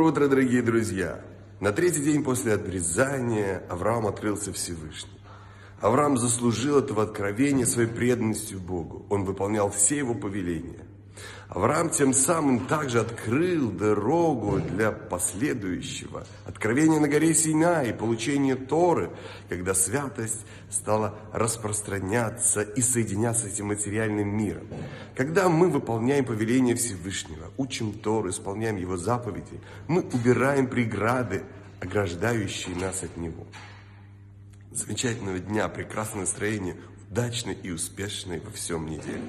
Утро, дорогие друзья! На третий день после отрезания Авраам открылся Всевышний. Авраам заслужил этого откровения своей преданностью Богу. Он выполнял все его повеления. Авраам тем самым также открыл дорогу для последующего откровения на горе Сина и получения Торы, когда святость стала распространяться и соединяться с этим материальным миром. Когда мы выполняем повеление Всевышнего, учим Тору, исполняем Его заповеди, мы убираем преграды, ограждающие нас от Него. Замечательного дня, прекрасного настроения, удачной и успешной во всем неделе.